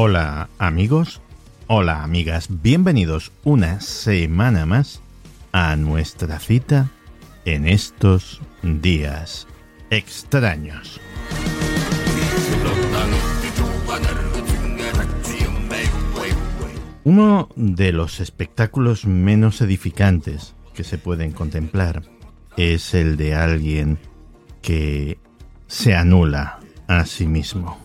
Hola amigos, hola amigas, bienvenidos una semana más a nuestra cita en estos días extraños. Uno de los espectáculos menos edificantes que se pueden contemplar es el de alguien que se anula a sí mismo.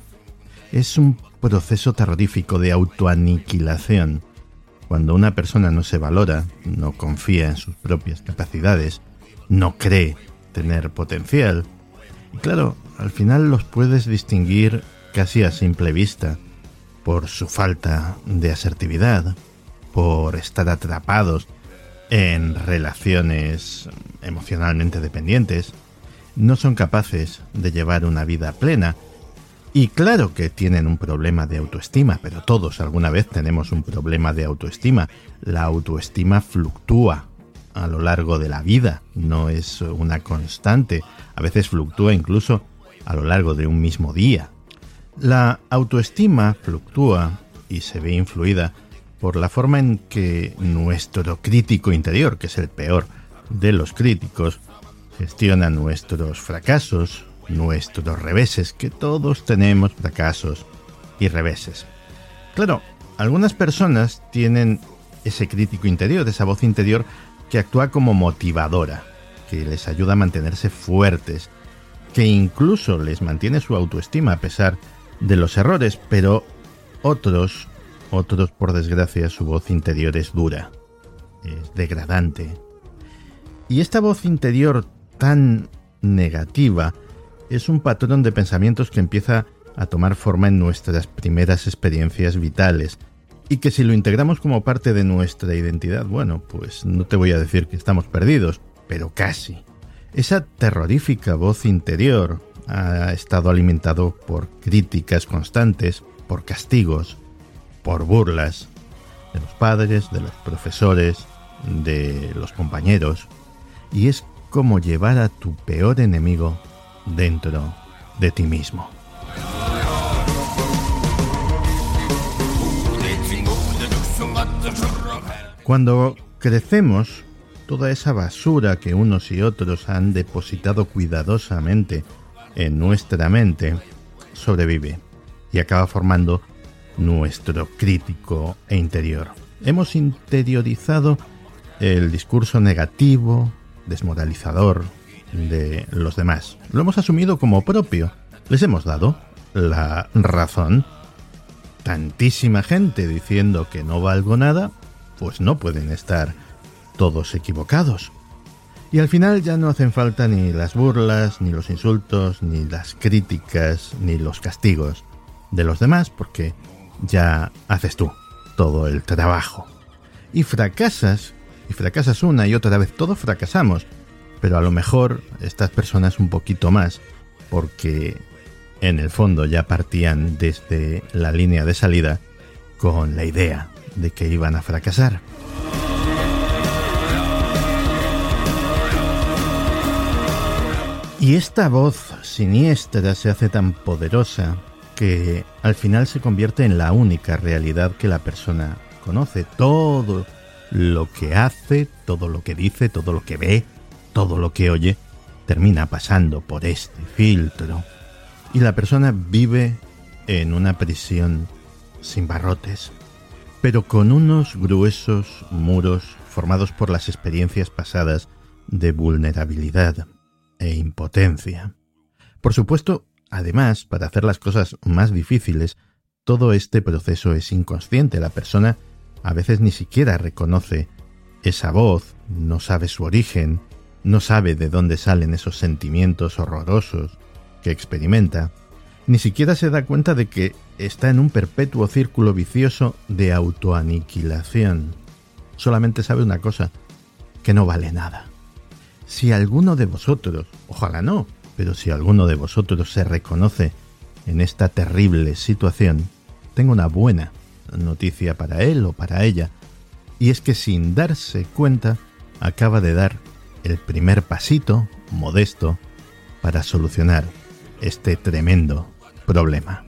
Es un proceso terrorífico de autoaniquilación. Cuando una persona no se valora, no confía en sus propias capacidades, no cree tener potencial. Y claro, al final los puedes distinguir casi a simple vista por su falta de asertividad, por estar atrapados en relaciones emocionalmente dependientes, no son capaces de llevar una vida plena. Y claro que tienen un problema de autoestima, pero todos alguna vez tenemos un problema de autoestima. La autoestima fluctúa a lo largo de la vida, no es una constante, a veces fluctúa incluso a lo largo de un mismo día. La autoestima fluctúa y se ve influida por la forma en que nuestro crítico interior, que es el peor de los críticos, gestiona nuestros fracasos, nuestros reveses, que todos tenemos fracasos y reveses. Claro, algunas personas tienen ese crítico interior, esa voz interior que actúa como motivadora, que les ayuda a mantenerse fuertes, que incluso les mantiene su autoestima a pesar de los errores, pero otros, otros por desgracia, su voz interior es dura, es degradante. Y esta voz interior tan negativa es un patrón de pensamientos que empieza a tomar forma en nuestras primeras experiencias vitales y que si lo integramos como parte de nuestra identidad, bueno, pues no te voy a decir que estamos perdidos, pero casi. Esa terrorífica voz interior ha estado alimentado por críticas constantes, por castigos, por burlas de los padres, de los profesores, de los compañeros, y es como llevar a tu peor enemigo dentro de ti mismo. Cuando crecemos, toda esa basura que unos y otros han depositado cuidadosamente en nuestra mente sobrevive y acaba formando nuestro crítico e interior. Hemos interiorizado el discurso negativo, desmoralizador de los demás. Lo hemos asumido como propio. Les hemos dado la razón. Tantísima gente diciendo que no valgo nada, pues no pueden estar todos equivocados. Y al final ya no hacen falta ni las burlas, ni los insultos, ni las críticas, ni los castigos de los demás, porque ya haces tú todo el trabajo. Y fracasas, y fracasas una y otra vez, todos fracasamos, pero a lo mejor estas personas un poquito más, porque en el fondo ya partían desde la línea de salida con la idea de que iban a fracasar. Y esta voz siniestra se hace tan poderosa que al final se convierte en la única realidad que la persona conoce. Todo lo que hace, todo lo que dice, todo lo que ve, todo lo que oye, termina pasando por este filtro. Y la persona vive en una prisión sin barrotes, pero con unos gruesos muros formados por las experiencias pasadas de vulnerabilidad e impotencia. Por supuesto, además, para hacer las cosas más difíciles, todo este proceso es inconsciente. La persona a veces ni siquiera reconoce esa voz, no sabe su origen, no sabe de dónde salen esos sentimientos horrorosos que experimenta, ni siquiera se da cuenta de que está en un perpetuo círculo vicioso de autoaniquilación. Solamente sabe una cosa, que no vale nada. Si alguno de vosotros, ojalá no, pero si alguno de vosotros se reconoce en esta terrible situación, tengo una buena noticia para él o para ella, y es que sin darse cuenta acaba de dar el primer pasito modesto para solucionar este tremendo problema.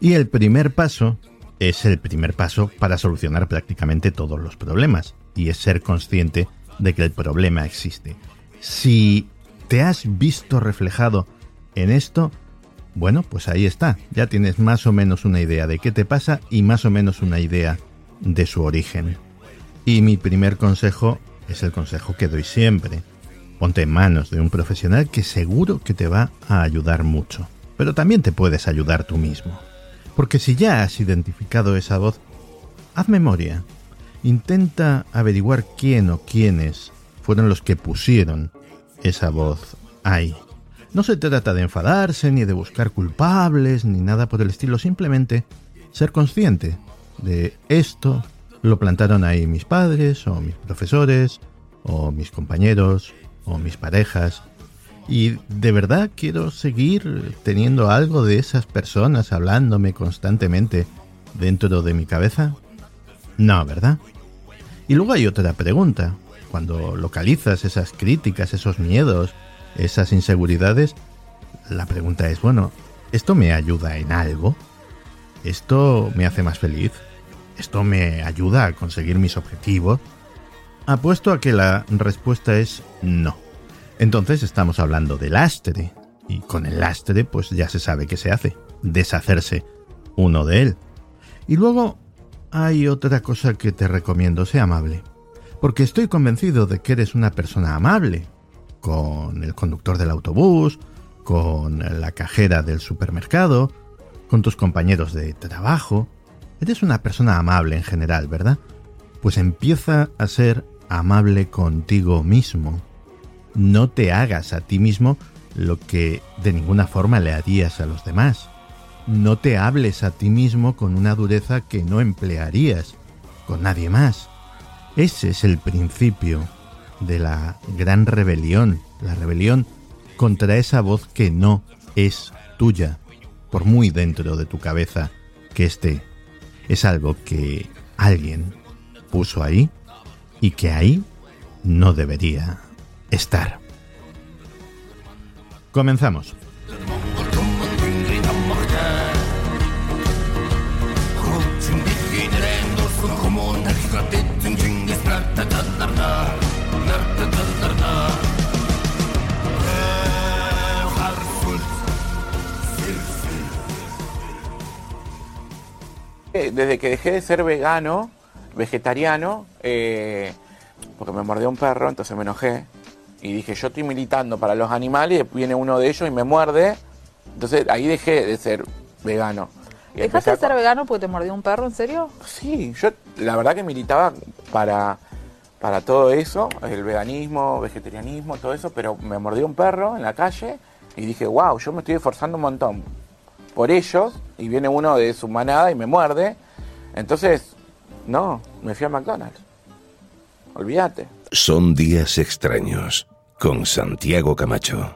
Y el primer paso es el primer paso para solucionar prácticamente todos los problemas, y es ser consciente de que el problema existe. Si te has visto reflejado en esto, bueno, pues ahí está, ya tienes más o menos una idea de qué te pasa y más o menos una idea de su origen. Y mi primer consejo es el consejo que doy siempre. Ponte en manos de un profesional que seguro que te va a ayudar mucho, pero también te puedes ayudar tú mismo. Porque si ya has identificado esa voz, haz memoria. Intenta averiguar quién o quiénes fueron los que pusieron esa voz ahí. No se trata de enfadarse, ni de buscar culpables, ni nada por el estilo, simplemente ser consciente de esto lo plantaron ahí mis padres, o mis profesores, o mis compañeros, o mis parejas, y de verdad quiero seguir teniendo algo de esas personas hablándome constantemente dentro de mi cabeza. No, ¿verdad? Y luego hay otra pregunta. Cuando localizas esas críticas, esos miedos, esas inseguridades, la pregunta es, bueno, ¿esto me ayuda en algo? ¿Esto me hace más feliz? ¿Esto me ayuda a conseguir mis objetivos? Apuesto a que la respuesta es no. Entonces estamos hablando de lastre. Y con el lastre pues ya se sabe qué se hace. Deshacerse uno de él. Y luego hay otra cosa que te recomiendo, sea amable. Porque estoy convencido de que eres una persona amable. Con el conductor del autobús, con la cajera del supermercado, con tus compañeros de trabajo. Eres una persona amable en general, ¿verdad? Pues empieza a ser amable contigo mismo no te hagas a ti mismo lo que de ninguna forma le harías a los demás. No te hables a ti mismo con una dureza que no emplearías con nadie más. Ese es el principio de la gran rebelión, la rebelión contra esa voz que no es tuya, por muy dentro de tu cabeza que esté. Es algo que alguien puso ahí y que ahí no debería estar. Comenzamos. Desde que dejé de ser vegano, vegetariano, eh, porque me mordió un perro, entonces me enojé y dije, yo estoy militando para los animales, y viene uno de ellos y me muerde. Entonces ahí dejé de ser vegano. ¿Dejaste de ser vegano porque te mordió un perro, en serio? Sí, yo la verdad que militaba para, para todo eso, el veganismo, vegetarianismo, todo eso, pero me mordió un perro en la calle y dije, wow, yo me estoy esforzando un montón por ellos y viene uno de su manada y me muerde. Entonces, no, me fui a McDonald's. Olvídate. Son días extraños con Santiago Camacho.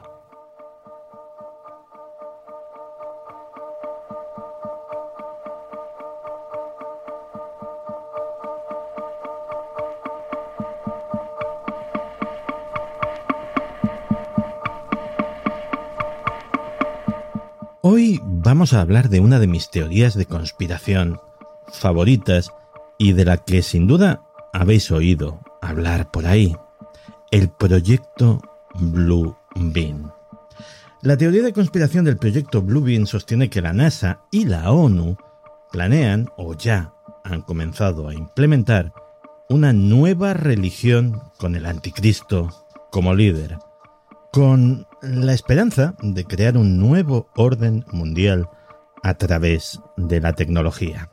Hoy vamos a hablar de una de mis teorías de conspiración favoritas y de la que sin duda habéis oído hablar por ahí el proyecto Blue Bean. La teoría de conspiración del proyecto Blue Bean sostiene que la NASA y la ONU planean o ya han comenzado a implementar una nueva religión con el anticristo como líder, con la esperanza de crear un nuevo orden mundial a través de la tecnología.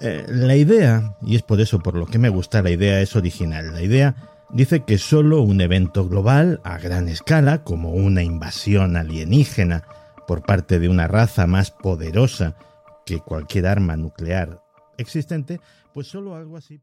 Eh, la idea, y es por eso por lo que me gusta, la idea es original. La idea dice que solo un evento global a gran escala, como una invasión alienígena por parte de una raza más poderosa que cualquier arma nuclear existente, pues solo algo así.